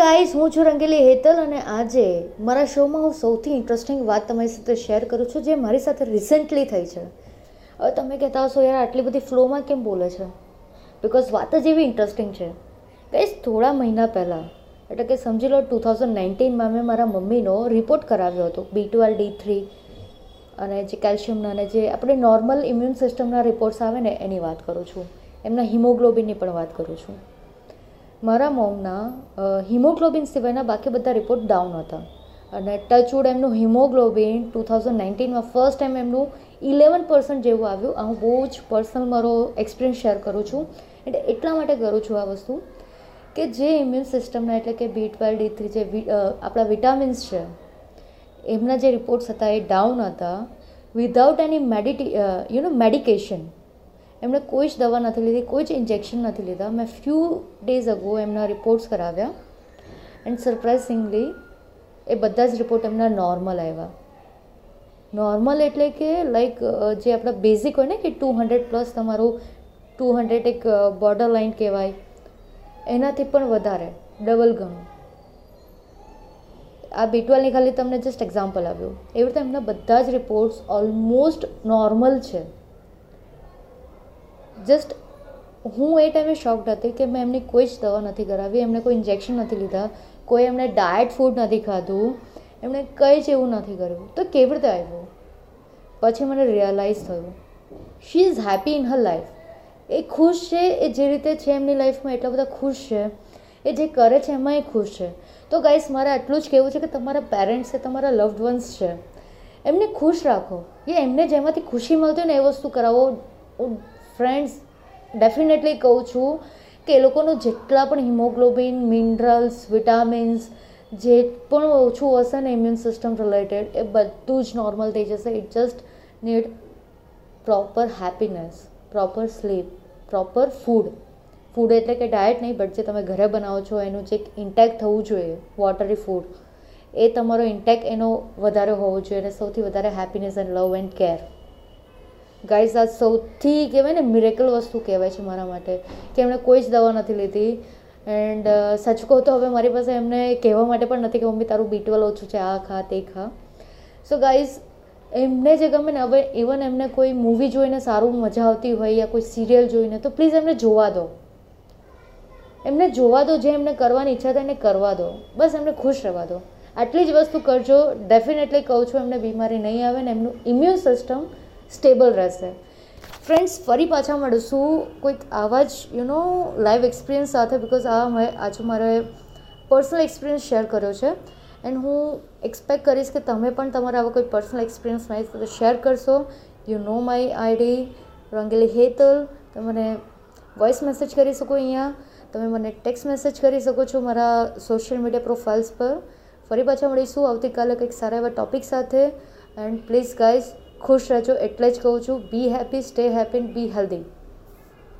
Guys હું છું રંગેલી હેતલ અને આજે મારા શોમાં હું સૌથી ઇન્ટરેસ્ટિંગ વાત તમારી સાથે શેર કરું છું જે મારી સાથે રિસેન્ટલી થઈ છે. હવે તમે કહેતા હશો, યાર, આટલી બધી ફ્લોમાં કેમ બોલે છે? બિકોઝ વાત જ એવી ઇન્ટરેસ્ટિંગ છે. ગાઈઝ થોડા મહિના પહેલાં, એટલે કે સમજી લો ટુ થાઉઝન્ડ નાઇન્ટીનમાં મેં મારા મમ્મીનો રિપોર્ટ કરાવ્યો હતો બી ટ્વેલ ડી થ્રી અને જે કેલ્શિયમના અને જે આપણે નોર્મલ ઇમ્યુન સિસ્ટમના રિપોર્ટ્સ આવે ને, એની વાત કરું છું. એમના હિમોગ્લોબિનની પણ વાત કરું છું. મારા મોમના હિમોગ્લોબિન સિવાયના બાકી બધા રિપોર્ટ ડાઉન હતા. અને ટચવુડ એમનું હિમોગ્લોબિન ટુ થાઉઝન્ડ નાઇન્ટીનમાં ફર્સ્ટ ટાઈમ એમનું ઇલેવન પર્સન્ટ જેવું આવ્યું. આ હું બહુ જ પર્સનલ મારો એક્સપિરિયન્સ શેર કરું છું. એટલે એટલા માટે કરું છું આ વસ્તુ કે જે ઇમ્યુન સિસ્ટમના એટલે કે બી ટ્વેલ્વ ડી થ્રી જે આપણા વિટામિન્સ છે, એમના જે રિપોર્ટ્સ હતા એ ડાઉન હતા. વિધાઉટ એની મેડિટી યુ નો મેડિકેશન એમણે કોઈ જ દવા નથી લીધી, કોઈ જ ઇન્જેક્શન નથી લીધા. મેં ફ્યુ ડેઝ અગો એમના રિપોર્ટ્સ કરાવ્યા. એન્ડ સરપ્રાઇઝિંગલી એ બધા જ રિપોર્ટ એમના નોર્મલ આવ્યા. નોર્મલ એટલે કે લાઈક જે આપણા બેઝિક હોય ને કે ટુ હંડ્રેડ પ્લસ તમારું ટુ હંડ્રેડ એક બોર્ડર લાઇન કહેવાય. એનાથી પણ વધારે ડબલ ગણું. આ બી ટ્વેલ્વની ખાલી તમને જસ્ટ એક્ઝામ્પલ આપ્યું. એવી રીતે એમના બધા જ રિપોર્ટ્સ ઓલમોસ્ટ નોર્મલ છે. જસ્ટ હું એ ટાઈમે શોક્ડ હતી કે મેં એમની કોઈ જ દવા નથી કરાવી એમને કોઈ ઇન્જેક્શન નથી લીધા, કોઈ એમને ડાયટ ફૂડ નથી ખાધું, એમણે કંઈ જ એવું નથી કર્યું. તો કેવી રીતે આવ્યું? પછી મને રિયલાઇઝ થયું. She is happy in her life એ ખુશ છે, એ જે રીતે છે એમની લાઈફમાં એટલા બધા ખુશ છે, એ જે કરે છે એમાં એ ખુશ છે. તો ગાઈસ મારે આટલું જ કહેવું છે કે તમારા પેરેન્ટ્સ છે, તમારા લવડ વન્સ છે, એમને ખુશ રાખો. એ એમને જેમાંથી ખુશી મળતી હોય ને એ વસ્તુ કરાવો. ફ્રેન્ડ્સ ડેફિનેટલી કહું છું કે એ લોકોનું જેટલા પણ હિમોગ્લોબિન મિનરલ્સ વિટામિન્સ જે પણ ઓછું હશે ને ઇમ્યુન સિસ્ટમ રિલેટેડ એ બધું જ નોર્મલ થઈ જશે. It just need proper happiness proper sleep proper food food એટલે કે ડાયટ નહીં બટ જે તમે ઘરે બનાવો છો, એનું જે ઇન્ટેક થવું જોઈએ વોટરી ફૂડ એ તમારો ઇન્ટેક એનો વધારે હોવો જોઈએ અને સૌથી વધારે happiness and love and care guys આ સૌથી કહેવાય ને મિરેકલ વસ્તુ કહેવાય છે મારા માટે, કે એમણે કોઈ જ દવા નથી લીધી. એન્ડ સચ કહું તો હવે મારી પાસે એમને કહેવા માટે પણ નથી કે, મમ્મી, તારું બીટવલ ઓછું છે, આ ખા, તે ખા. સો ગાઈઝ એમને જે ગમે ને, હવે ઇવન એમને કોઈ મૂવી જોઈને સારું મજા આવતી હોય યા કોઈ સિરિયલ જોઈને, તો પ્લીઝ એમને જોવા દો. એમને જોવા દો જે એમને કરવાની ઈચ્છા થાય એને કરવા દો. બસ એમને ખુશ રહેવા દો. આટલી જ વસ્તુ કરજો. ડેફિનેટલી કહું છું, એમને બીમારી નહીં આવે ને એમનું ઇમ્યુન સિસ્ટમ સ્ટેબલ રહેશે. ફ્રેન્ડ્સ ફરી પાછા મળીશું. કોઈક આવા જ યુ નો લાઈવ એક્સપિરિયન્સ સાથે બિકોઝ આ મેં આજે મારે પર્સનલ એક્સપિરિયન્સ શેર કર્યો છે. એન્ડ હું એક્સપેક્ટ કરીશ કે તમે પણ તમારા આવા કોઈ પર્સનલ એક્સપિરિયન્સ મારી સાથે શેર કરશો. You know my ID Rangeli Hetal. તમે મને વોઇસ મેસેજ કરી શકો અહીંયા. તમે મને ટેક્સ્ટ મેસેજ કરી શકો છો મારા સોશિયલ મીડિયા પ્રોફાઇલ્સ પર. ફરી પાછા મળીશું. આવતીકાલે કંઈક સારા એવા ટોપિક સાથે. એન્ડ પ્લીઝ ગાઈઝ ખુશ રહેજો. એટલે જ કહું છું be happy stay happy be healthy